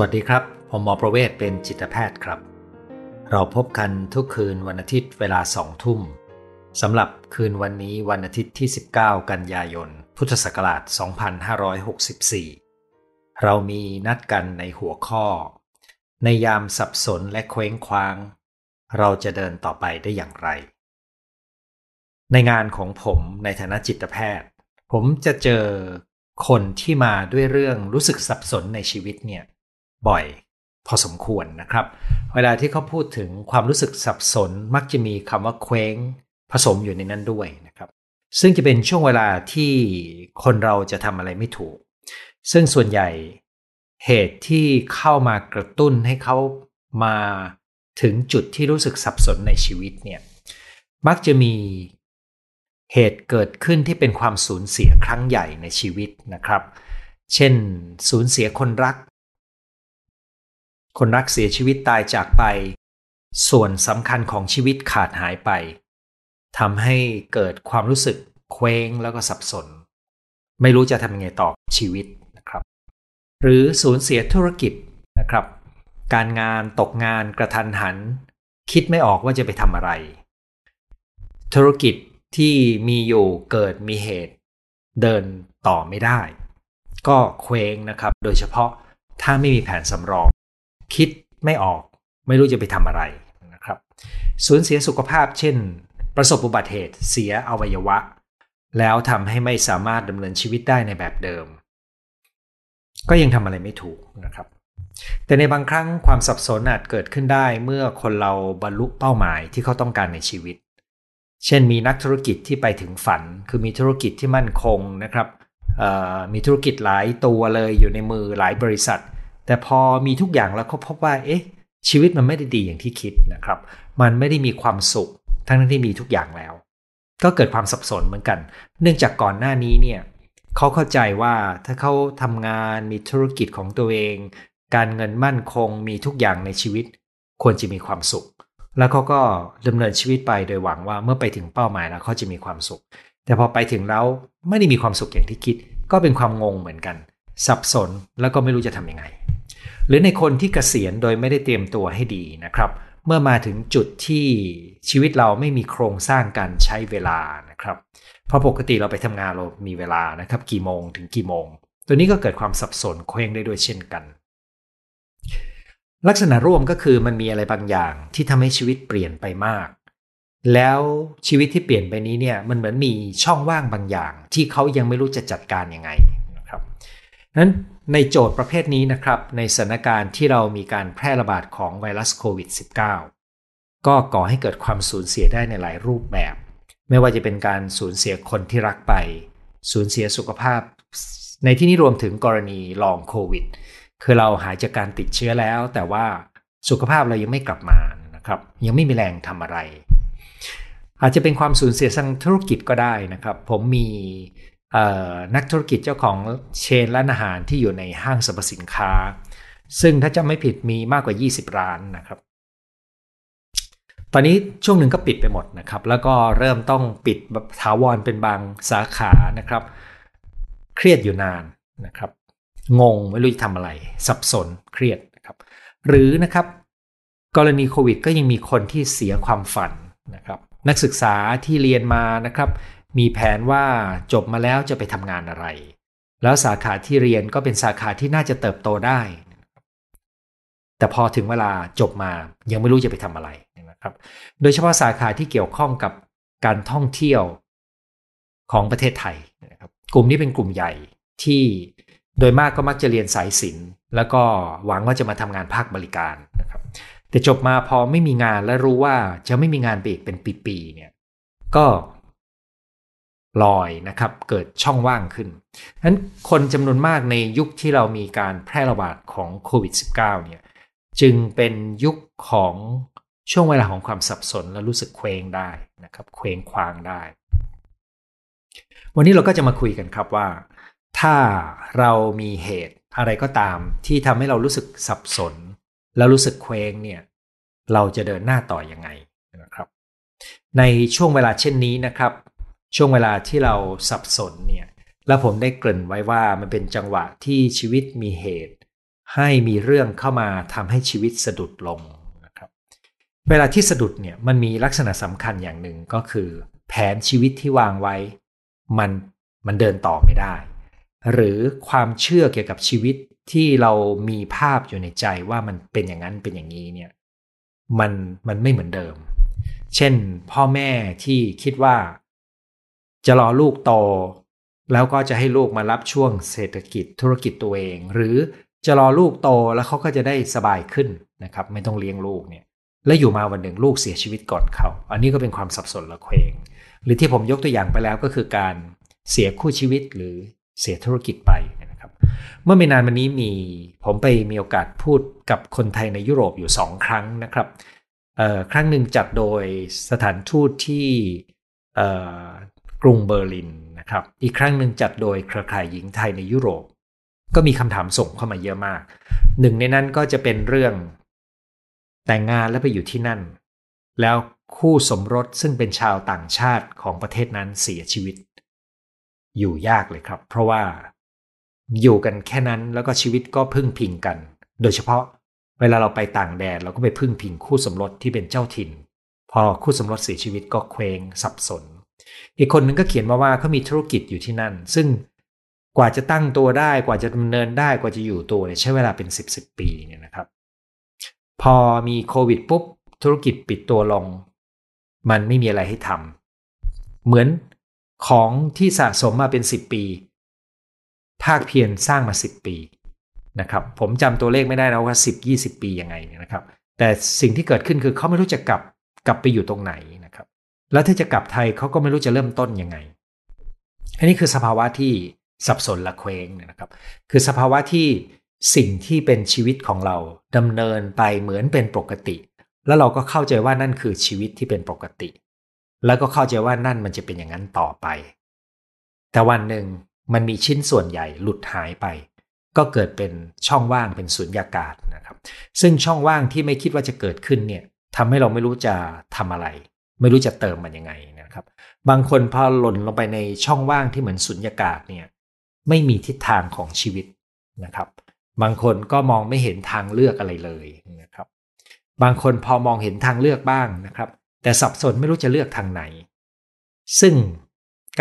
วัสดีครับ ผมหมอประเวศเป็นจิตแพทย์ครับ เราพบกันทุกคืนวันอาทิตย์เวลาสองทุ่มสำหรับคืนวันนี้วันอาทิตย์ที่ 19 กันยายน พุทธศักราช 2564 เรามีนัดกันในหัวข้อ ในยามสับสนและเคว้งคว้าง เราจะเดินต่อไปได้อย่างไร ในงานของผมในฐานะจิตแพทย์ ผมจะเจอคนที่มาด้วยเรื่องรู้สึกสับสนในชีวิตเนี่ย บ่อยพอสมควรนะครับ เวลาที่เขาพูดถึงความรู้สึกสับสนมักจะมีคำว่าเคว้งผสมอยู่ในนั้นด้วยนะครับ ซึ่งจะเป็นช่วงเวลาที่คนเราจะทำอะไรไม่ถูก ซึ่งส่วนใหญ่เหตุที่เข้ามากระตุ้นให้เขามาถึงจุดที่รู้สึกสับสนในชีวิตเนี่ยมักจะมีเหตุเกิดขึ้นที่เป็นความสูญเสียครั้งใหญ่ในชีวิตนะครับ เช่น สูญเสียคนรัก คนรักเสียชีวิตตายจากไป ส่วนสำคัญของชีวิตขาดหายไปทำให้เกิดความรู้สึกเคว้งแล้วก็สับสน ไม่รู้จะทำยังไงต่อชีวิตนะครับ หรือสูญเสียธุรกิจนะครับ การงานตกงานกระทันหัน คิดไม่ออกว่าจะไปทำอะไร ธุรกิจที่มีอยู่เกิดมีเหตุ เดินต่อไม่ได้ ก็เคว้งนะครับ โดยเฉพาะถ้าไม่มีแผนสำรอง คิดไม่ออก ไม่รู้จะไปทำอะไรนะครับสูญเสียสุขภาพ เช่น ประสบอุบัติเหตุเสียอวัยวะ แล้วทำให้ไม่สามารถดำเนินชีวิตได้ในแบบเดิม ก็ยังทำอะไรไม่ถูกนะครับแต่ในบางครั้งความสับสนอาจเกิดขึ้นได้เมื่อคนเราบรรลุเป้าหมายที่เขาต้องการในชีวิต เช่นมีนักธุรกิจที่ไปถึงฝัน คือมีธุรกิจที่มั่นคงนะครับมีธุรกิจหลายตัวเลยอยู่ในมือหลายบริษัท แต่พอมีทุกอย่างแล้วเขาพบว่า เอ๊ะ ชีวิตมันไม่ได้ดีอย่างที่คิดนะครับ มันไม่ได้มีความสุข ทั้งที่มีทุกอย่างแล้ว ก็เกิดความสับสนเหมือนกัน เนื่องจากก่อนหน้านี้เนี่ยเขาเข้าใจว่าถ้าเขาทำงานมีธุรกิจของตัวเอง การเงินมั่นคงมีทุกอย่างในชีวิต ควรจะมีความสุข แล้วเขาก็ดำเนินชีวิตไปโดยหวังว่าเมื่อไปถึงเป้าหมายแล้วเขาจะมีความสุข แต่พอไปถึงแล้วไม่ได้มีความสุขอย่างที่คิด ก็เป็นความงงเหมือนกัน สับสนแล้วก็ไม่รู้จะทำยังไง หรือในคนที่เกษียณโดยไม่ได้เตรียมตัวให้ดีนะครับ เมื่อมาถึงจุดที่ชีวิตเราไม่มีโครงสร้างการใช้เวลานะครับ เพราะปกติเราไปทำงานเรามีเวลานะครับ กี่โมงถึงกี่โมง ตัวนี้ก็เกิดความสับสนเคว้งได้ด้วยเช่นกัน ลักษณะร่วมก็คือมันมีอะไรบางอย่างที่ทำให้ชีวิตเปลี่ยนไปมาก แล้วชีวิตที่เปลี่ยนไปนี้เนี่ยมันเหมือนมีช่องว่างบางอย่าง ที่เขายังไม่รู้จะจัดการยังไงนะครับนั้น ในโจทย์ประเภทนี้นะครับ ในสถานการณ์ที่เรามีการแพร่ระบาดของไวรัสโควิด -19 ก็ก่อให้เกิดความสูญเสียได้ในหลายรูปแบบ ไม่ว่าจะเป็นการสูญเสียคนที่รักไป สูญเสียสุขภาพ ในที่นี้รวมถึงกรณีลองโควิด คือเราหายจากการติดเชื้อแล้ว แต่ว่าสุขภาพเรายังไม่กลับมานะครับ ยังไม่มีแรงทำอะไร อาจจะเป็นความสูญเสียทางธุรกิจก็ได้นะครับ ผมมี นักธุรกิจเจ้าของเชนร้านอาหารที่อยู่ในห้างสรรพสินค้า ซึ่งถ้าจะไม่ผิดมีมากกว่า 20 ร้านนะครับ ตอนนี้ช่วงหนึ่งก็ปิดไปหมดนะครับ แล้วก็เริ่มต้องปิดถาวรเป็นบางสาขานะครับ เครียดอยู่นานนะครับ งงไม่รู้จะทำอะไร สับสนเครียดนะครับ หรือนะครับ กรณีโควิด ก็ยังมีคนที่เสียความฝันนะครับนักศึกษาที่เรียนมานะครับ มีแผนว่าจบมาแล้วจะไปทำงานอะไร แล้วสาขาที่เรียนก็เป็นสาขาที่น่าจะเติบโตได้ แต่พอถึงเวลาจบมายังไม่รู้จะไปทำอะไรนะครับ โดยเฉพาะสาขาที่เกี่ยวข้องกับการท่องเที่ยวของประเทศไทยนะครับกลุ่มนี้เป็นกลุ่มใหญ่ที่โดยมากก็มักจะเรียนสายศิลป์แล้วก็หวังว่าจะมาทำงานภาคบริการนะครับ แต่จบมาพอไม่มีงานและรู้ว่าจะไม่มีงานไปอีกเป็นปีๆเนี่ย ก็ ลอยนะครับเกิดช่องว่างขึ้นฉะนั้นคนจำนวนมากในยุคที่เรามีการแพร่ระบาดของโควิด -19 เนี่ยจึงเป็นยุคของช่วงเวลาของความสับสนและรู้สึกเคว้งได้นะครับเคว้งคว้างได้ วันนี้เราก็จะมาคุยกันครับว่า ถ้าเรามีเหตุอะไรก็ตามที่ทำให้เรารู้สึกสับสน แล้วรู้สึกเคว้งเนี่ยเราจะเดินหน้าต่ออยังไงนะครับ ในช่วงเวลาเช่นนี้นะครับ ช่วงเวลาที่เราสับสนเนี่ยแล้วผมได้เกริ่นไว้ว่ามันเป็นจังหวะที่ชีวิตมีเหตุ ให้มีเรื่องเข้ามาทำให้ชีวิตสะดุดลงนะครับเวลาที่สะดุดเนี่ยมันมีลักษณะสำคัญอย่างหนึ่งก็คือ แผนชีวิตที่วางไว้ มันมันเดินต่อไม่ได้ หรือความเชื่อเกี่ยวกับชีวิตที่เรามีภาพอยู่ในใจว่ามันเป็นอย่างนั้นเป็นอย่างนี้เนี่ยมันมันไม่เหมือนเดิม เช่น พ่อแม่ที่คิดว่า จะรอลูกโต แล้วก็จะให้ลูกมารับช่วงเศรษฐกิจธุรกิจตัวเอง หรือจะรอลูกโตแล้วเขาก็จะได้สบายขึ้นนะครับไม่ต้องเลี้ยงลูกเนี่ยแล้วอยู่มาวันหนึ่งลูกเสียชีวิตก่อนเขา อันนี้ก็เป็นความสับสนละเควงหรือที่ผมยกตัวอย่างไปแล้วก็คือการเสียคู่ชีวิตหรือเสียธุรกิจไปนะครับ เมื่อไม่นานมานี้มีผมไปมีโอกาสพูดกับคนไทยในยุโรปอยู่สองครั้งนะครับครั้งหนึ่งจัดโดยสถานทูตที่ กรุงเบอร์ลินนะครับ อีกครั้งหนึ่งจัดโดยเครือข่ายหญิงไทยในยุโรป ก็มีคำถามส่งเข้ามาเยอะมาก หนึ่งในนั้นก็จะเป็นเรื่อง แต่งงานแล้วไปอยู่ที่นั่น แล้วคู่สมรสซึ่งเป็นชาวต่างชาติของประเทศนั้นเสียชีวิต อยู่ยากเลยครับ เพราะว่าอยู่กันแค่นั้นแล้วก็ชีวิตก็พึ่งพิงกัน โดยเฉพาะเวลาเราไปต่างแดนเราก็ไปพึ่งพิงคู่สมรสที่เป็นเจ้าถิ่น พอคู่สมรสเสียชีวิตก็เคว้งสับสน อีกคนนึงก็เขียนมาว่าเขามีธุรกิจอยู่ที่นั่น ซึ่งกว่าจะตั้งตัวได้กว่าจะดำเนินได้กว่าจะอยู่ตัวเนี่ยใช้เวลาเป็นสิบสิบปีเนี่ยนะครับ พอมีโควิดปุ๊บธุรกิจปิดตัวลง มันไม่มีอะไรให้ทำเหมือนของที่สะสมมาเป็นสิบปี ภาคเพียรสร้างมาสิบปีนะครับ ผมจำตัวเลขไม่ได้นะว่า 10 20 ปียังไงนะครับ แต่สิ่งที่เกิดขึ้นคือเขาไม่รู้จะกลับกลับไปอยู่ตรงไหน แล้วถ้าจะกลับไทยเขาก็ไม่รู้จะเริ่มต้นยังไง อันนี้คือสภาวะที่สับสนละเคว้งนะครับ คือสภาวะที่สิ่งที่เป็นชีวิตของเราดำเนินไปเหมือนเป็นปกติ แล้วเราก็เข้าใจว่านั่นคือชีวิตที่เป็นปกติ แล้วก็เข้าใจว่านั่นมันจะเป็นอย่างนั้นต่อไป แต่วันหนึ่งมันมีชิ้นส่วนใหญ่หลุดหายไป ก็เกิดเป็นช่องว่างเป็นสุญญากาศนะครับ ซึ่งช่องว่างที่ไม่คิดว่าจะเกิดขึ้นเนี่ยทำให้เราไม่รู้จะทำอะไร ไม่รู้จะเติมมันยังไงนะครับ บางคนพอหล่นลงไปในช่องว่างที่เหมือนสุญญากาศเนี่ยไม่มีทิศทางของชีวิตนะครับ บางคนก็มองไม่เห็นทางเลือกอะไรเลยนะครับ บางคนพอมองเห็นทางเลือกบ้างนะครับ แต่สับสนไม่รู้จะเลือกทางไหน ซึ่ง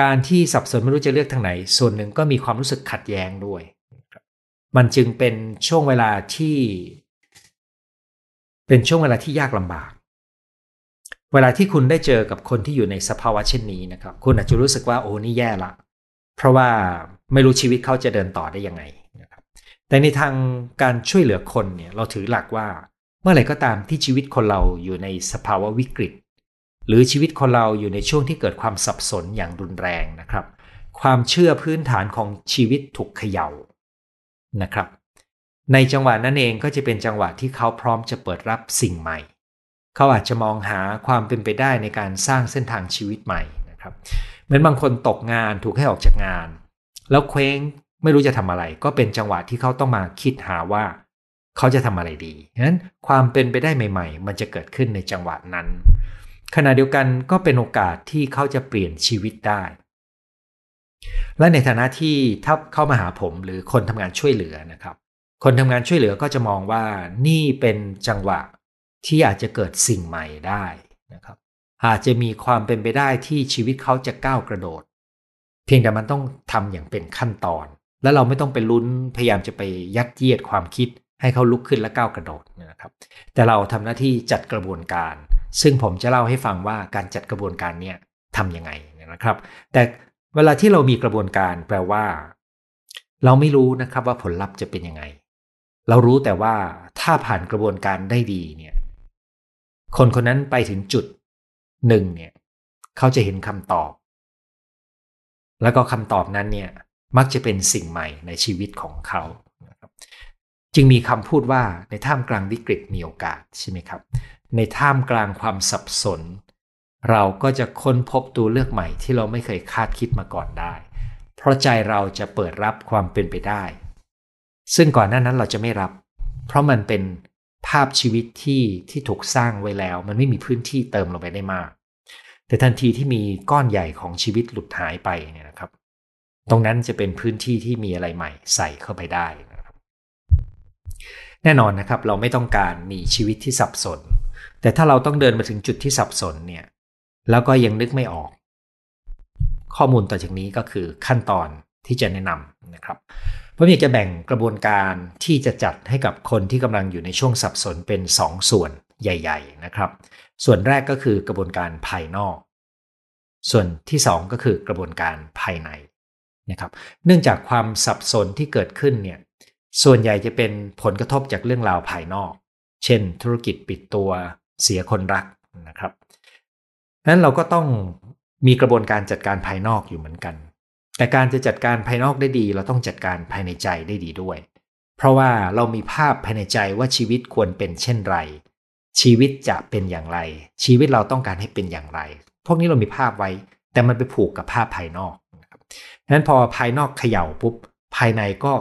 การที่สับสนไม่รู้จะเลือกทางไหน ส่วนหนึ่งก็มีความรู้สึกขัดแย้งด้วย มันจึงเป็นช่วงเวลาที่ เป็นช่วงเวลาที่ยากลำบาก เวลาที่คุณได้เจอกับคนที่อยู่ในสภาวะเช่นนี้นะครับ คุณอาจจะรู้สึกว่าโอ้นี่แย่ละ เพราะว่าไม่รู้ชีวิตเขาจะเดินต่อได้ยังไงนะครับ แต่ในทางการช่วยเหลือคนเนี่ยเราถือหลักว่า เมื่อไหร่ก็ตามที่ชีวิตคนเราอยู่ในสภาวะวิกฤต หรือชีวิตคนเราอยู่ในช่วงที่เกิดความสับสนอย่างรุนแรงนะครับ ความเชื่อพื้นฐานของชีวิตถูกเขย่านะครับ ในจังหวะนั้นเองก็จะเป็นจังหวะที่เขาพร้อมจะเปิดรับสิ่งใหม่ เขาอาจจะมองหาความเป็นไปได้ในการสร้างเส้นทางชีวิตใหม่นะครับ เหมือนบางคนตกงานถูกให้ออกจากงาน แล้วเคว้งไม่รู้จะทำอะไร ก็เป็นจังหวะที่เขาต้องมาคิดหาว่า เขาจะทำอะไรดีฉะนั้นความเป็นไปได้ใหม่ ๆ มันจะเกิดขึ้นในจังหวะนั้น ขณะเดียวกันก็เป็นโอกาสที่เขาจะเปลี่ยนชีวิตได้ และในฐานะที่ถ้าเข้ามาหาผมหรือคนทำงานช่วยเหลือนะครับ คนทำงานช่วยเหลือก็จะมองว่านี่เป็นจังหวะ ที่อาจจะเกิดสิ่งใหม่ได้นะครับอาจจะมีความเป็นไปได้ที่ชีวิตเขาจะก้าวกระโดด เพียงแต่มันต้องทำอย่างเป็นขั้นตอน แล้วเราไม่ต้องไปลุ้นพยายามจะไปยัดเยียดความคิดให้เขาลุกขึ้นและก้าวกระโดดนะครับ แต่เราทำหน้าที่จัดกระบวนการ ซึ่งผมจะเล่าให้ฟังว่าการจัดกระบวนการเนี่ยทำยังไงนะครับ แต่เวลาที่เรามีกระบวนการแปลว่า เราไม่รู้นะครับว่าผลลัพธ์จะเป็นยังไง เรารู้แต่ว่าถ้าผ่านกระบวนการได้ดีเนี่ย คนคนนั้นไปถึงจุดหนึ่งเนี่ย เขาจะเห็นคำตอบ แล้วก็คำตอบนั้นเนี่ย มักจะเป็นสิ่งใหม่ในชีวิตของเขา จึงมีคำพูดว่าในท่ามกลางวิกฤตมีโอกาสใช่ไหมครับ ในท่ามกลางความสับสน เราก็จะค้นพบตัวเลือกใหม่ที่เราไม่เคยคาดคิดมาก่อนได้ เพราะใจเราจะเปิดรับความเป็นไปได้ ซึ่งก่อนหน้านั้นเราจะไม่รับ เพราะมันเป็น ภาพชีวิตที่ที่ถูกสร้างไว้แล้ว มันไม่มีพื้นที่เติมลงไปได้มาก แต่ทันทีที่มีก้อนใหญ่ของชีวิตหลุดหายไปเนี่ยนะครับ ตรงนั้นจะเป็นพื้นที่ที่มีอะไรใหม่ใส่เข้าไปได้นะครับแน่นอนนะครับเราไม่ต้องการมีชีวิตที่สับสน แต่ถ้าเราต้องเดินมาถึงจุดที่สับสนเนี่ยแล้วก็ยังนึกไม่ออก ข้อมูลต่อจากนี้ก็คือขั้นตอนที่จะแนะนำนะครับ ผมอยากจะแบ่งกระบวนการที่จะจัดให้กับคนที่กำลังอยู่ในช่วงสับสนเป็น 2 ส่วนใหญ่ ๆ นะครับ ส่วนแรกก็คือกระบวนการภายนอก ส่วนที่ 2 ก็คือกระบวนการภายในนะครับ เนื่องจากความสับสนที่เกิดขึ้นเนี่ย ส่วนใหญ่จะเป็นผลกระทบจากเรื่องราวภายนอก เช่น ธุรกิจปิดตัวเสียคนรักนะครับนั้นเราก็ต้องมีกระบวนการจัดการภายนอกอยู่เหมือนกัน แต่การจะจัดการภายนอกได้ดี เราต้องจัดการภายในใจได้ดีด้วย เพราะว่าเรามีภาพภายในใจว่าชีวิตควรเป็นเช่นไร ชีวิตจะเป็นอย่างไร ชีวิตเราต้องการให้เป็นอย่างไร พวกนี้เรามีภาพไว้ แต่มันไปผูกกับภาพภายนอกนะครับนั้นพอภายนอกเขย่าปุ๊บภายในก็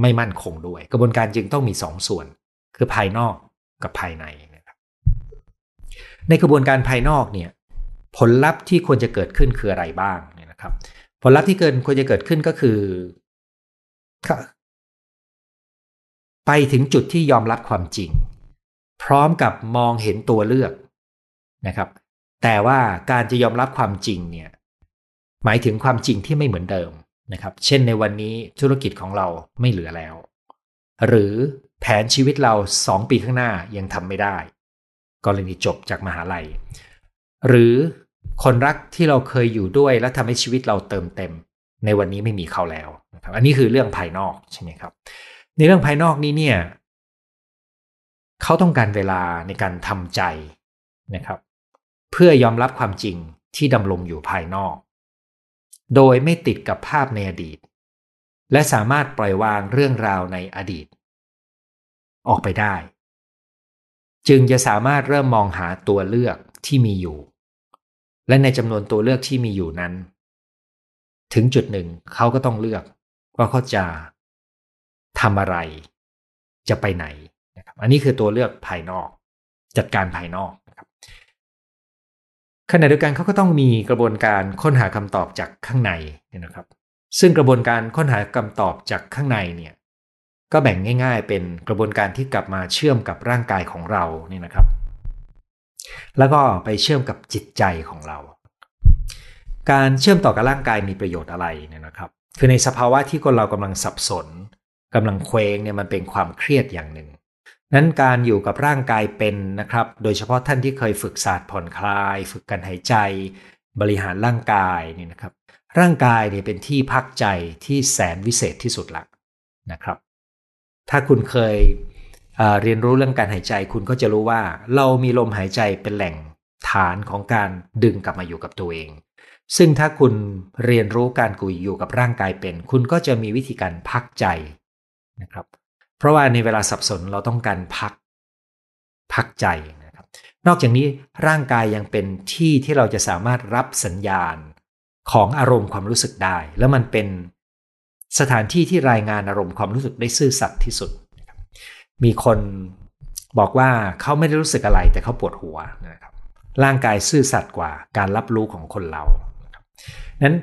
ไม่มั่นคงด้วย กระบวนการจึงต้องมีสองส่วน คือภายนอกกับภายในนะครับในกระบวนการภายนอกเนี่ยผลลัพธ์ที่ควรจะเกิดขึ้นคืออะไรบ้างเนี่ยนะครับ ผลลัพธ์ที่เกินควรจะเกิดขึ้นก็คือ ไปถึงจุดที่ยอมรับความจริง พร้อมกับมองเห็นตัวเลือกนะครับ แต่ว่าการจะยอมรับความจริงเนี่ยหมายถึงความจริงที่ไม่เหมือนเดิมนะครับ เช่นในวันนี้ธุรกิจของเราไม่เหลือแล้ว หรือแผนชีวิตเราสองปีข้างหน้ายังทำไม่ได้ กรณีจบจากมหาลัย หรือ คนรักที่เราเคยอยู่ด้วย และทำให้ชีวิตเราเติมเต็ม ในวันนี้ไม่มีเขาแล้วนะครับอันนี้คือเรื่องภายนอกใช่ไหมครับ ในเรื่องภายนอกนี้เนี่ยเขาต้องการเวลาในการทำใจนะครับ เพื่อยอมรับความจริงที่ดำรงอยู่ภายนอก โดยไม่ติดกับภาพในอดีต และสามารถปล่อยวางเรื่องราวในอดีต ออกไปได้ จึงจะสามารถเริ่มมองหาตัวเลือกที่มีอยู่ และในจำนวนตัวเลือกที่มีอยู่นั้น ถึงจุดหนึ่งเขาก็ต้องเลือกว่าเขาจะทำอะไร จะไปไหนนะครับอันนี้คือตัวเลือกภายนอก จัดการภายนอกนะครับขณะเดียวกันเขาก็ต้องมีกระบวนการค้นหาคำตอบจากข้างในนะครับ ซึ่งกระบวนการค้นหาคำตอบจากข้างในเนี่ยก็แบ่งง่าย ๆ เป็นกระบวนการที่กลับมาเชื่อมกับร่างกายของเรานี่นะครับ แล้วก็ไปเชื่อมกับจิตใจของเรา การเชื่อมต่อกับร่างกายมีประโยชน์อะไรเนี่ยนะครับ คือในสภาวะที่คนเรากำลังสับสนกำลังเคว้งเนี่ยมันเป็นความเครียดอย่างหนึ่งนั้นการอยู่กับร่างกายเป็นนะครับ โดยเฉพาะท่านที่เคยฝึกศาสตร์ผ่อนคลาย ฝึกการหายใจ บริหารร่างกายนี่นะครับ ร่างกายเนี่ยเป็นที่พักใจที่แสนวิเศษที่สุดละนะครับ ถ้าคุณเคย เรียนรู้เรื่องการหายใจคุณก็จะรู้ว่า เรามีลมหายใจเป็นแหล่งฐานของการดึงกลับมาอยู่กับตัวเอง ซึ่งถ้าคุณเรียนรู้การกุยอยู่กับร่างกายเป็น คุณก็จะมีวิธีการพักใจนะครับ เพราะว่าในเวลาสับสนเราต้องการพักพักใจนะครับ นอกจากนี้ร่างกายยังเป็นที่ที่เราจะสามารถรับสัญญาณของอารมณ์ความรู้สึกได้ แล้วมันเป็นสถานที่ที่รายงานอารมณ์ความรู้สึกได้ซื่อสัตย์ที่สุด มีคนบอกว่าเขาไม่ได้รู้สึกอะไรแต่เขาปวดหัวนะครับร่างกายซื่อสัตย์กว่าการรับรู้ของคนเรานั้น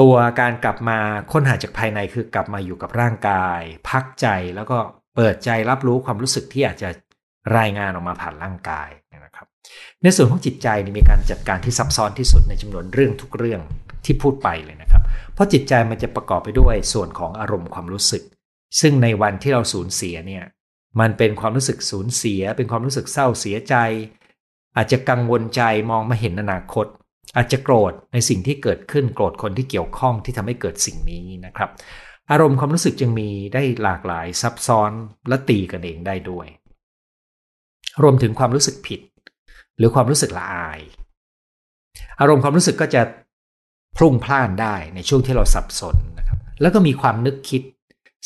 ตัวการกลับมาค้นหาจากภายในคือกลับมาอยู่กับร่างกาย พักใจแล้วก็เปิดใจรับรู้ความรู้สึกที่อาจจะรายงานออกมาผ่านร่างกายนะครับ ในส่วนของจิตใจมีการจัดการที่ซับซ้อนที่สุดในจำนวนเรื่องทุกเรื่องที่พูดไปเลยนะครับ เพราะจิตใจมันจะประกอบไปด้วยส่วนของอารมณ์ความรู้สึก ซึ่งในวันที่เราสูญเสียเนี่ย มันเป็นความรู้สึกสูญเสีย เป็นความรู้สึกเศร้าเสียใจ อาจจะกังวลใจมองมาเห็นอนาคต อาจจะโกรธในสิ่งที่เกิดขึ้นโกรธคนที่เกี่ยวข้องที่ทำให้เกิดสิ่งนี้นะครับ อารมณ์ความรู้สึกจึงมีได้หลากหลายซับซ้อนและตีกันเองได้ด้วย รวมถึงความรู้สึกผิด หรือความรู้สึกละอาย อารมณ์ความรู้สึกก็จะพลุ่งพล่านได้ในช่วงที่เราสับสนนะครับ แล้วก็มีความนึกคิด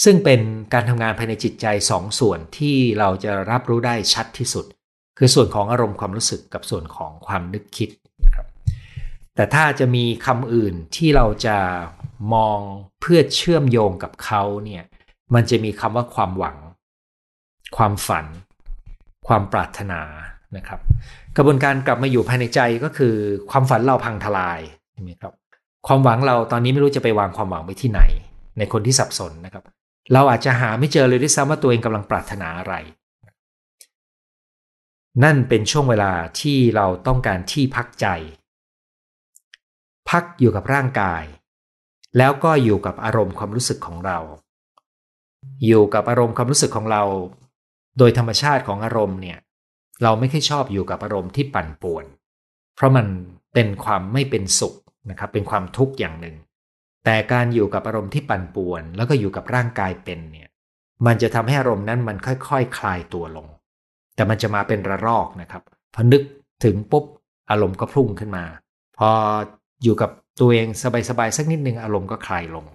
ซึ่งเป็นการทำงานภายในจิตใจสองส่วนที่เราจะรับรู้ได้ชัดที่สุด คือส่วนของอารมณ์ความรู้สึกกับส่วนของความนึกคิดนะครับแต่ถ้าจะมีคำอื่นที่เราจะมองเพื่อเชื่อมโยงกับเขาเนี่ยมันจะมีคำว่าความหวัง ความฝัน ความปรารถนานะครับ กระบวนการกลับมาอยู่ภายในใจก็คือความฝันเราพังทลายใช่ไหมครับความหวังเราตอนนี้ไม่รู้จะไปวางความหวังไว้ที่ไหน ในคนที่สับสนนะครับ เราอาจจะหาไม่เจอเลยด้วยซ้ำว่าตัวเองกำลังปรารถนาอะไร นั่นเป็นช่วงเวลาที่เราต้องการที่พักใจ พักอยู่กับร่างกาย แล้วก็อยู่กับอารมณ์ความรู้สึกของเรา อยู่กับอารมณ์ความรู้สึกของเรา โดยธรรมชาติของอารมณ์เนี่ย เราไม่ค่อยชอบอยู่กับอารมณ์ที่ปั่นป่วน เพราะมันเป็นความไม่เป็นสุขนะครับ เป็นความทุกข์อย่างหนึ่ง แต่การอยู่กับอารมณ์ที่ปั่นป่วน แล้วก็อยู่กับร่างกายเป็นเนี่ย มันจะทำให้อารมณ์นั้นมันค่อยๆคคลายตัวลง แต่มันจะมาเป็นระลอกนะครับ พอนึกถึงปุ๊บอารมณ์ก็พุ่งขึ้นมา พออยู่กับตัวเองสบายๆสักนิดนึงอารมณ์ก็คลายลง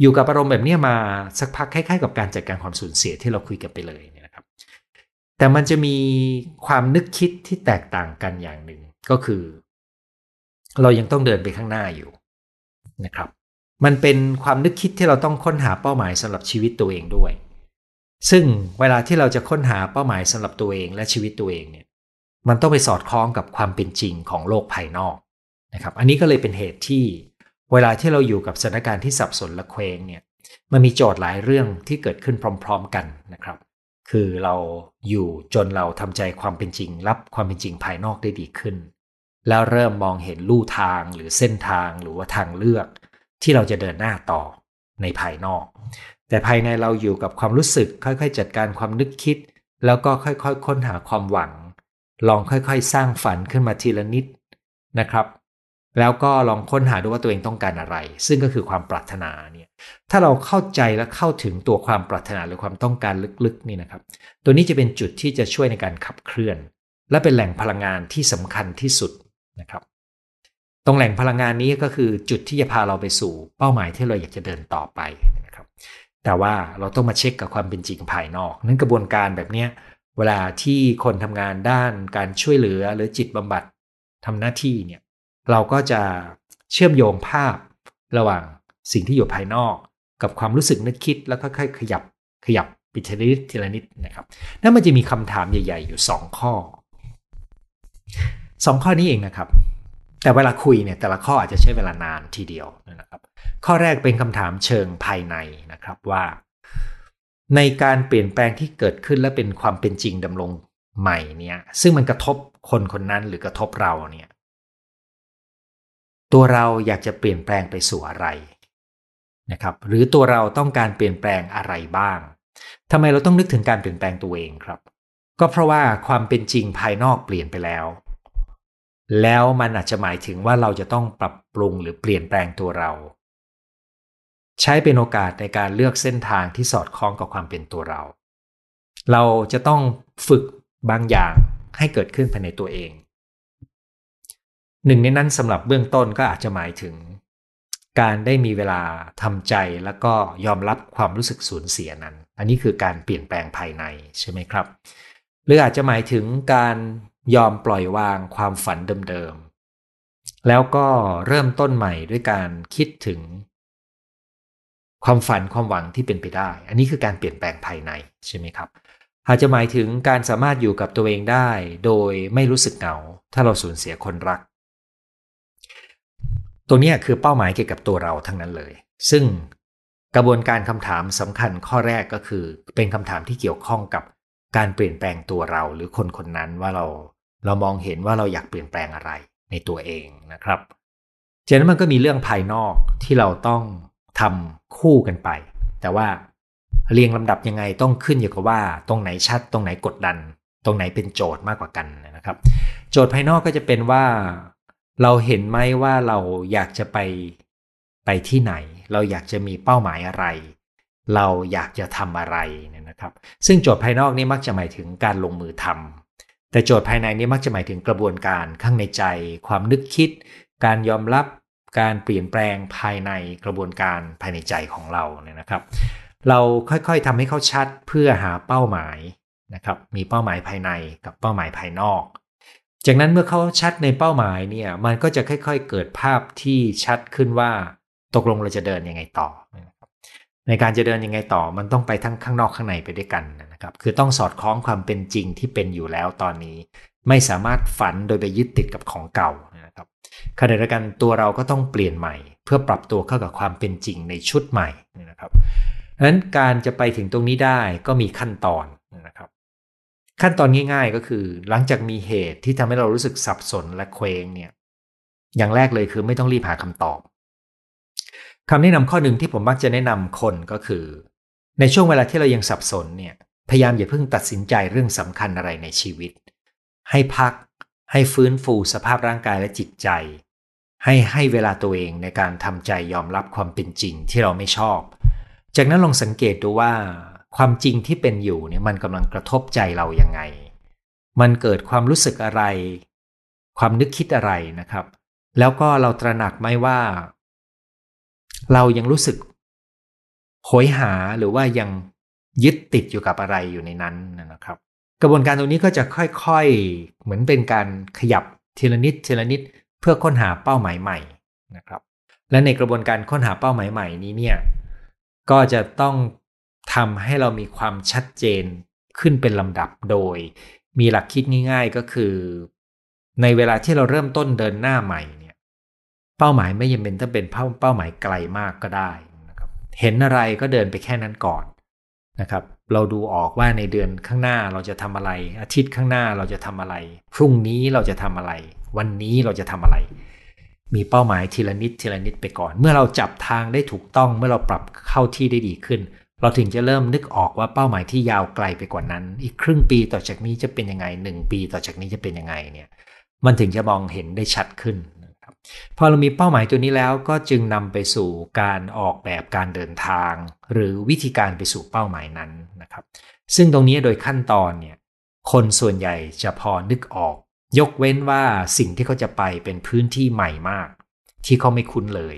อยู่กับอารมณ์แบบนี้มาสักพักคล้ายๆ กับการจัดการความสูญเสียที่เราคุยกันไปเลยนะครับ แต่มันจะมีความนึกคิดที่แตกต่างกันอย่างหนึ่งก็คือ เรายังต้องเดินไปข้างหน้าอยู่นะครับ มันเป็นความนึกคิดที่เราต้องค้นหาเป้าหมายสำหรับชีวิตตัวเองด้วย ซึ่งเวลาที่เราจะค้นหาเป้าหมายสำหรับตัวเองและชีวิตตัวเองเนี่ย มันต้องไปสอดคล้องกับความเป็นจริงของโลกภายนอกนะครับ อันนี้ก็เลยเป็นเหตุที่ เวลาที่เราอยู่กับสถานการณ์ที่สับสนและเคว้งเนี่ย มันมีโจทย์หลายเรื่องที่เกิดขึ้นพร้อม ๆ กันนะครับ คือเราอยู่จนเราทำใจความเป็นจริง รับความเป็นจริงภายนอกได้ดีขึ้น แล้วเริ่มมองเห็นลู่ทางหรือเส้นทางหรือว่าทางเลือก ที่เราจะเดินหน้าต่อในภายนอก แต่ภายในเราอยู่กับความรู้สึก ค่อยๆ จัดการความนึกคิด แล้วก็ค่อยๆ ค้นหาความหวัง ลองค่อยๆ สร้างฝันขึ้นมาทีละนิดนะครับ แล้วก็ลองค้นหาดูว่าตัวเองต้องการอะไร ซึ่งก็คือความปรารถนาเนี่ยถ้าเราเข้าใจและเข้าถึงตัวความปรารถนาหรือความต้องการลึกๆนี่นะครับ ตัวนี้จะเป็นจุดที่จะช่วยในการขับเคลื่อน และเป็นแหล่งพลังงานที่สำคัญที่สุดนะครับ ตรงแหล่งพลังงานนี้ก็คือจุดที่จะพาเราไปสู่เป้าหมายที่เราอยากจะเดินต่อไปนะครับ แต่ว่าเราต้องมาเช็คกับความเป็นจริงภายนอก นั้นกระบวนการแบบนี้เวลาที่คนทำงานด้านการช่วยเหลือหรือจิตบำบัดทำหน้าที่เนี่ยเราก็จะเชื่อมโยงภาพระหว่างสิ่งที่อยู่ภายนอก กับความรู้สึกนึกคิดแล้วก็ค่อยขยับขยับปิทีละนิดทีละนิดนะครับนั่นมันจะมีคำถามใหญ่ ๆ อยู่ 2 ข้อสองข้อนี้เองนะครับ แต่เวลาคุยเนี่ยแต่ละข้ออาจจะใช้เวลานานทีเดียวนะครับ ข้อแรกเป็นคำถามเชิงภายในนะครับว่า ในการเปลี่ยนแปลงที่เกิดขึ้นและเป็นความเป็นจริงดำรงใหม่เนี่ย ซึ่งมันกระทบคนคนนั้นหรือกระทบเราเนี่ย ตัวเราอยากจะเปลี่ยนแปลงไปสู่อะไรนะครับ หรือตัวเราต้องการเปลี่ยนแปลงอะไรบ้างทำไมเราต้องนึกถึงการเปลี่ยนแปลงตัวเองครับ ก็เพราะว่าความเป็นจริงภายนอกเปลี่ยนไปแล้ว แล้วมันอาจจะหมายถึงว่าเราจะต้องปรับปรุงหรือเปลี่ยนแปลงตัวเรา ใช้เป็นโอกาสในการเลือกเส้นทางที่สอดคล้องกับความเป็นตัวเรา เราจะต้องฝึกบางอย่างให้เกิดขึ้นภายในตัวเอง หนึ่งในนั้นสำหรับเบื้องต้นก็อาจจะหมายถึง การได้มีเวลาทำใจแล้วก็ยอมรับความรู้สึกสูญเสียนั้น อันนี้คือการเปลี่ยนแปลงภายในใช่ไหมครับ หรืออาจจะหมายถึงการ ยอมปล่อยวางความฝันเดิมๆ แล้วก็เริ่มต้นใหม่ด้วยการคิดถึง ความฝันความหวังที่เป็นไปได้ อันนี้คือการเปลี่ยนแปลงภายในใช่ไหมครับ อาจจะหมายถึงการสามารถอยู่กับตัวเองได้ โดยไม่รู้สึกเหงา ถ้าเราสูญเสียคนรัก ตัวนี้คือเป้าหมายเกี่ยวกับตัวเราทั้งนั้นเลย ซึ่งกระบวนการคำถามสำคัญข้อแรกก็คือ เป็นคำถามที่เกี่ยวข้องกับ การเปลี่ยนแปลงตัวเราหรือคนคนนั้นว่าเราเรามองเห็นว่าเราอยากเปลี่ยนแปลงอะไรในตัวเองนะครับจากนั้นมันก็มีเรื่องภายนอกที่เราต้องทำคู่กันไป แต่ว่าเรียงลำดับยังไงต้องขึ้นอยู่กับว่า ตรงไหนชัด ตรงไหนกดดัน ตรงไหนเป็นโจทย์มากกว่ากันนะครับ โจทย์ภายนอกก็จะเป็นว่า เราเห็นไหมว่าเราอยากจะไปไปที่ไหน เราอยากจะมีเป้าหมายอะไร เราอยากจะทำอะไรเนี่ยนะครับ ซึ่งโจทย์ภายนอกนี่มักจะหมายถึงการลงมือทำแต่โจทย์ภายในนี้มักจะหมายถึงกระบวนการข้างในใจ ความนึกคิด การยอมรับการเปลี่ยนแปลงภายในกระบวนการภายในใจของเราเนี่ยนะครับ เราค่อยๆทำให้เขาชัดเพื่อหาเป้าหมายนะครับ มีเป้าหมายภายในกับเป้าหมายภายนอก จากนั้นเมื่อเขาชัดในเป้าหมายเนี่ยมันก็จะค่อย ๆ เกิดภาพที่ชัดขึ้นว่า ตกลงเราจะเดินยังไงต่อ ในการจะเดินยังไงต่อมันต้องไปทั้งข้างนอกข้างในไปด้วยกันนะครับ คือต้องสอดคล้องความเป็นจริงที่เป็นอยู่แล้วตอนนี้ ไม่สามารถฝันโดยไปยึดติดกับของเก่านะครับขณะเดียวกันตัวเราก็ต้องเปลี่ยนใหม่ เพื่อปรับตัวเข้ากับความเป็นจริงในชุดใหม่นะครับดังนั้นการจะไปถึงตรงนี้ได้ก็มีขั้นตอนนะครับ ขั้นตอนง่าย ๆก็คือ หลังจากมีเหตุที่ทำให้เรารู้สึกสับสนและเคว้งเนี่ยอย่างแรกเลยคือไม่ต้องรีบหาคำตอบ คำแนะนำข้อหนึ่งที่ผมมักจะแนะนำคนก็คือ ในช่วงเวลาที่เรายังสับสนเนี่ยพยายามอย่าเพิ่งตัดสินใจเรื่องสำคัญอะไรในชีวิต ให้พัก ให้ฟื้นฟูสภาพร่างกายและจิตใจ ให้ให้เวลาตัวเองในการทำใจยอมรับความเป็นจริงที่เราไม่ชอบ จากนั้นลองสังเกตดูว่าความจริงที่เป็นอยู่เนี่ยมันกำลังกระทบใจเรายังไง มันเกิดความรู้สึกอะไร ความนึกคิดอะไรนะครับ แล้วก็เราตระหนักไหมว่า เรายังรู้สึกโหยหาหรือว่ายังยึดติดอยู่กับอะไรอยู่ในนั้นนะครับ กระบวนการตรงนี้ก็จะค่อยๆ เหมือนเป็นการขยับทีละนิดทีละนิดเพื่อค้นหาเป้าหมายใหม่นะครับ และในกระบวนการค้นหาเป้าหมายใหม่นี้เนี่ยก็จะต้องทำให้เรามีความชัดเจนขึ้นเป็นลำดับโดย มีหลักคิดง่าย ๆก็คือ ในเวลาที่เราเริ่มต้นเดินหน้าใหม่ เป้าหมายไม่จำเป็นต้องเป็นเป้าเป้าหมายไกลมากก็ได้นะครับเห็นอะไรก็เดินไปแค่นั้นก่อนนะครับ เราดูออกว่าในเดือนข้างหน้าเราจะทำอะไร อาทิตย์ข้างหน้าเราจะทำอะไร พรุ่งนี้เราจะทำอะไร วันนี้เราจะทำอะไร มีเป้าหมายทีละนิดทีละนิดไปก่อน เมื่อเราจับทางได้ถูกต้องเมื่อเราปรับเข้าที่ได้ดีขึ้น เราถึงจะเริ่มนึกออกว่าเป้าหมายที่ยาวไกลไปกว่านั้น อีกครึ่งปีต่อจากนี้จะเป็นยังไงหนึ่งปีต่อจากนี้จะเป็นยังไงเนี่ยมันถึงจะมองเห็นได้ชัดขึ้น พอเรามีเป้าหมายตัวนี้แล้วก็จึงนำไปสู่การออกแบบการเดินทาง หรือวิธีการไปสู่เป้าหมายนั้นนะครับ ซึ่งตรงนี้โดยขั้นตอนเนี่ยคนส่วนใหญ่จะพอนึกออก ยกเว้นว่าสิ่งที่เขาจะไปเป็นพื้นที่ใหม่มาก ที่เขาไม่คุ้นเลย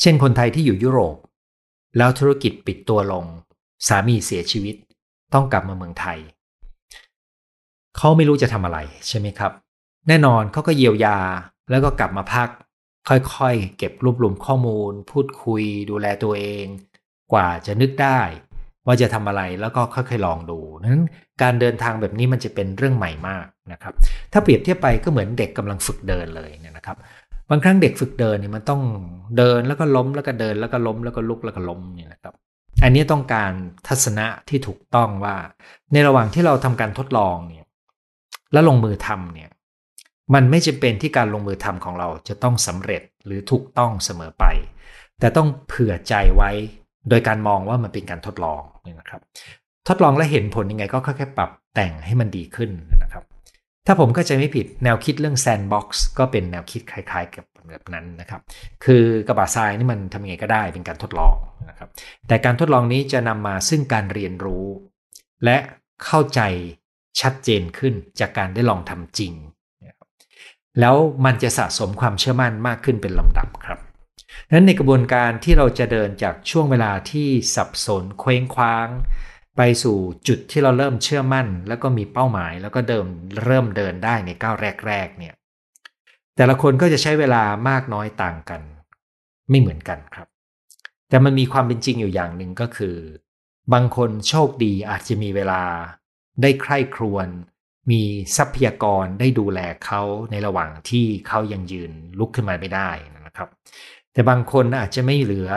เช่นคนไทยที่อยู่ยุโรป แล้วธุรกิจปิดตัวลง สามีเสียชีวิต ต้องกลับมาเมืองไทย เขาไม่รู้จะทำอะไรใช่ไหมครับ แน่นอนเขาก็เยียวยา แล้วก็กลับมาพัก ค่อยๆ เก็บรวบรวมข้อมูล พูดคุย ดูแลตัวเอง กว่าจะนึกได้ ว่าจะทำอะไรแล้วก็ค่อยๆลองดูนั้นการเดินทางแบบนี้มันจะเป็นเรื่องใหม่มากนะครับ ถ้าเปรียบเทียบไปก็เหมือนเด็กกำลังฝึกเดินเลยเนี่ยนะครับ บางครั้งเด็กฝึกเดินเนี่ยมันต้องเดินแล้วก็ล้มแล้วก็เดินแล้วก็ล้มแล้วก็ลุกแล้วก็ล้มเนี่ยนะครับอันนี้ต้องการทัศนะที่ถูกต้องว่า ในระหว่างที่เราทำการทดลองเนี่ย แล้วลงมือทำเนี่ย มันไม่จำเป็นที่การลงมือทำของเราจะต้องสำเร็จหรือถูกต้องเสมอไป แต่ต้องเผื่อใจไว้ โดยการมองว่ามันเป็นการทดลองนี่นะครับ ทดลองและเห็นผลยังไงก็ค่อยๆปรับแต่งให้มันดีขึ้นนะครับ ถ้าผมก็จะไม่ผิดแนวคิดเรื่อง sandbox ก็เป็นแนวคิดคล้ายๆกับแบบนั้นนะครับ คือกระบะทรายนี่มันทำยังไงก็ได้เป็นการทดลองนะครับ แต่การทดลองนี้จะนำมาซึ่งการเรียนรู้ และเข้าใจชัดเจนขึ้นจากการได้ลองทำจริง แล้วมันจะสะสมความเชื่อมั่นมากขึ้นเป็นลำดับครับนั้นในกระบวนการที่เราจะเดินจากช่วงเวลาที่สับสนเคว้งคว้าง ไปสู่จุดที่เราเริ่มเชื่อมั่น แล้วก็มีเป้าหมายแล้วก็เดิมเริ่มเดินได้ในก้าวแรกๆเนี่ยแต่ละคนก็จะใช้เวลามากน้อยต่างกัน ไม่เหมือนกันครับ แต่มันมีความเป็นจริงอยู่อย่างหนึ่งก็คือ บางคนโชคดีอาจจะมีเวลาได้ใคร่ครวญ มีทรัพยากรได้ดูแลเขาในระหว่างที่เขายังยืนลุกขึ้นมาไม่ได้นะครับ แต่บางคนอาจจะไม่เหลือ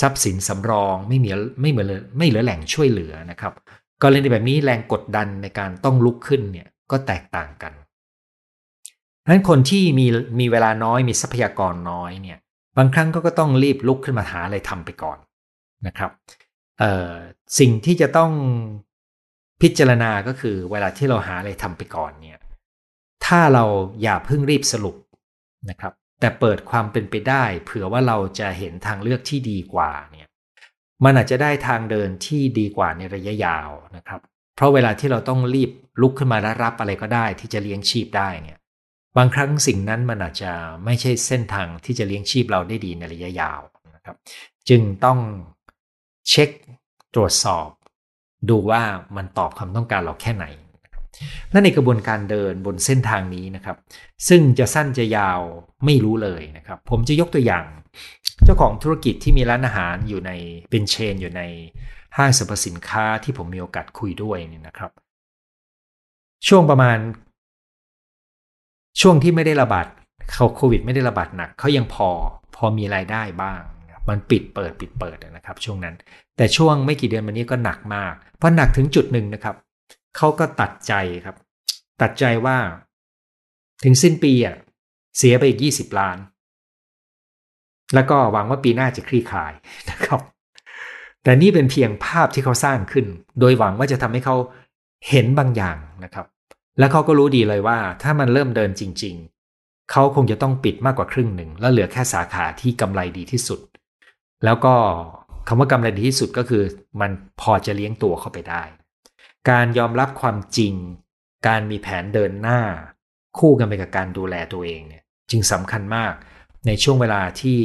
ทรัพย์สินสำรองไม่มีไม่เหมือนไม่เหลือแหล่งช่วยเหลือนะครับกรณีแบบนี้แรงกดดันในการต้องลุกขึ้นเนี่ยก็แตกต่างกันดังนั้นคนที่มีมีเวลาน้อยมีทรัพยากรน้อยเนี่ยบางครั้งก็ก็ต้องรีบลุกขึ้นมาหาอะไรทำไปก่อนนะครับสิ่งที่จะต้อง พิจารณาก็คือเวลาที่เราหาอะไรทำไปก่อนเนี่ย ถ้าเราอย่าเพิ่งรีบสรุปนะครับ แต่เปิดความเป็นไปได้ เผื่อว่าเราจะเห็นทางเลือกที่ดีกว่าเนี่ย มันอาจจะได้ทางเดินที่ดีกว่าในระยะยาวนะครับ เพราะเวลาที่เราต้องรีบลุกขึ้นมาและรับอะไรก็ได้ ที่จะเลี้ยงชีพได้เนี่ย บางครั้งสิ่งนั้นมันอาจจะไม่ใช่เส้นทางที่จะเลี้ยงชีพเราได้ดีในระยะยาวนะครับ จึงต้องเช็คตรวจสอบ ดูว่ามันตอบความต้องการเราแค่ไหนและในกระบวนการเดินบนเส้นทางนี้นะครับ ซึ่งจะสั้นจะยาวไม่รู้เลยนะครับ ผมจะยกตัวอย่าง เจ้าของธุรกิจที่มีร้านอาหารอยู่ในเป็นเชน อยู่ในห้างสรรพสินค้าที่ผมมีโอกาสคุยด้วยนี่นะครับ ช่วงประมาณ ช่วงที่ไม่ได้ระบาดเขาโควิด ไม่ได้ระบาดหนักเขายังพอพอมีรายได้บ้าง มันปิดเปิดปิดเปิดนะครับ ช่วงนั้น แต่ช่วงไม่กี่เดือนมานี้ก็หนักมากเพราะหนักถึงจุดหนึ่งนะครับเขาก็ตัดใจครับ ตัดใจว่า ถึงสิ้นปีอะเสียไปอีกยี่สิบล้าน แล้วก็หวังว่าปีหน้าจะคลี่คลายนะครับ แต่นี่เป็นเพียงภาพที่เขาสร้างขึ้น โดยหวังว่าจะทำให้เขาเห็นบางอย่างนะครับ แล้วเขาก็รู้ดีเลยว่า ถ้ามันเริ่มเดินจริง ๆ เขาคงจะต้องปิดมากกว่าครึ่งหนึ่ง แล้วเหลือแค่สาขาที่กำไรดีที่สุด แล้วก็คำว่ากำไรดีที่สุดก็คือ มันพอจะเลี้ยงตัวเข้าไปได้ การยอมรับความจริง การมีแผนเดินหน้า คู่กันไปกับการดูแลตัวเองเนี่ยจึงสำคัญมากในช่วงเวลาที่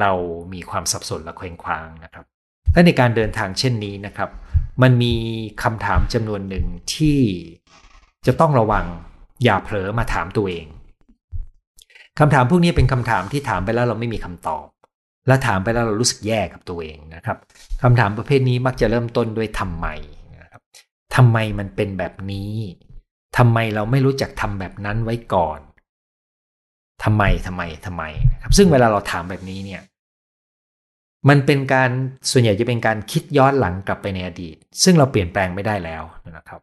เรามีความสับสนและเคว้งคว้างนะครับและในการเดินทางเช่นนี้นะครับ มันมีคำถามจำนวนหนึ่งที่จะต้องระวังอย่าเผลอมาถามตัวเองคำถามพวกนี้เป็นคำถามที่ถามไปแล้วเราไม่มีคำตอบ และถามไปแล้วเรารู้สึกแย่กับตัวเองนะครับคำถามประเภทนี้มักจะเริ่มต้นด้วยทำไมนะครับทำไมมันเป็นแบบนี้ทำไมเราไม่รู้จักทำแบบนั้นไว้ก่อนทำไมทำไมทำไมครับซึ่งเวลาเราถามแบบนี้เนี่ยมันเป็นการส่วนใหญ่จะเป็นการคิดย้อนหลังกลับไปในอดีต ซึ่งเราเปลี่ยนแปลงไม่ได้แล้วนะครับ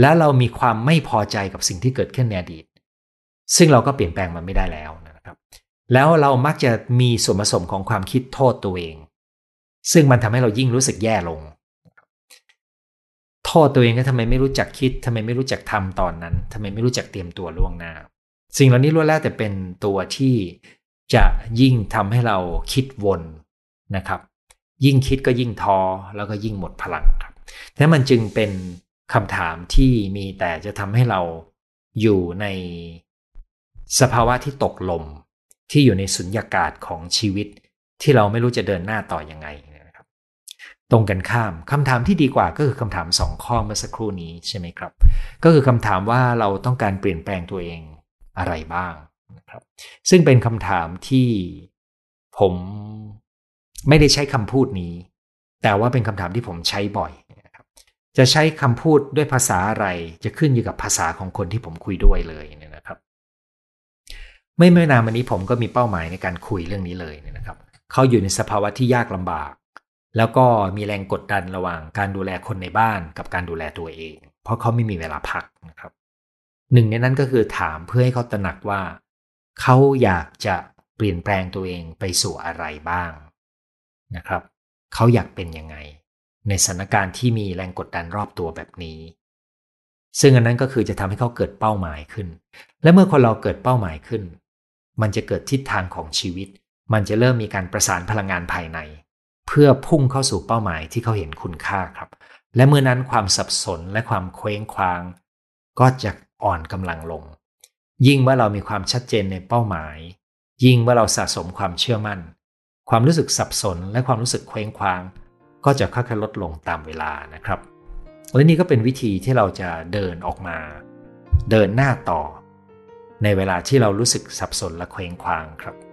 แล้วเรามีความไม่พอใจกับสิ่งที่เกิดขึ้นในอดีต ซึ่งเราก็เปลี่ยนแปลงมันไม่ได้แล้ว แล้วเรามักจะมีส่วนผสมของความคิดโทษตัวเอง ซึ่งมันทำให้เรายิ่งรู้สึกแย่ลง โทษตัวเองก็ทำไมไม่รู้จักคิดทำไมไม่รู้จักทำตอนนั้นทำไมไม่รู้จักเตรียมตัวล่วงหน้า สิ่งเหล่านี้ล้วนแล้วแต่เป็นตัวที่จะยิ่งทำให้เราคิดวนนะครับ ยิ่งคิดก็ยิ่งท้อแล้วก็ยิ่งหมดพลังครับแต่มันจึงเป็นคำถามที่มีแต่จะทำให้เราอยู่ในสภาวะที่ตกลม ที่อยู่ในสุญญากาศของชีวิต ที่เราไม่รู้จะเดินหน้าต่ออยังไงนะครับ ตรงกันข้ามคำถามที่ดีกว่าก็คือคำถามสองข้อเมื่อสักครู่นี้ใช่ไหมครับ ก็คือคำถามว่าเราต้องการเปลี่ยนแปลงตัวเองอะไรบ้างนะครับ ซึ่งเป็นคำถามที่ผมไม่ได้ใช้คำพูดนี้ แต่ว่าเป็นคำถามที่ผมใช้บ่อยจะใช้คำพูดด้วยภาษาอะไรจะขึ้นอยู่กับภาษาของคนที่ผมคุยด้วยเลยนะ ไม่ไม่นานมานี้ผมก็มีเป้าหมายในการคุยเรื่องนี้เลยนะครับเขาอยู่ในสภาวะที่ยากลำบาก แล้วก็มีแรงกดดันระหว่างการดูแลคนในบ้านกับการดูแลตัวเอง เพราะเขาไม่มีเวลาพักนะครับ หนึ่งในนั้นก็คือถามเพื่อให้เขาตระหนักว่า เขาอยากจะเปลี่ยนแปลงตัวเองไปสู่อะไรบ้างนะครับ เขาอยากเป็นยังไง ในสถานการณ์ที่มีแรงกดดันรอบตัวแบบนี้ ซึ่งอันนั้นก็คือจะทำให้เขาเกิดเป้าหมายขึ้น และเมื่อคนเราเกิดเป้าหมายขึ้น มันจะเกิดทิศทางของชีวิต มันจะเริ่มมีการประสานพลังงานภายใน เพื่อพุ่งเข้าสู่เป้าหมายที่เขาเห็นคุณค่าครับ และเมื่อนั้นความสับสนและความเคว้งคว้าง ก็จะอ่อนกำลังลง ยิ่งเมื่อเรามีความชัดเจนในเป้าหมาย ยิ่งเมื่อเราสะสมความเชื่อมั่น ความรู้สึกสับสนและความรู้สึกเคว้งคว้าง ก็จะค่อยๆลดลงตามเวลานะครับและนี่ก็เป็นวิธีที่เราจะเดินออกมา เดินหน้าต่อ ในเวลาที่เรารู้สึกสับสนและเคว้งคว้างครับ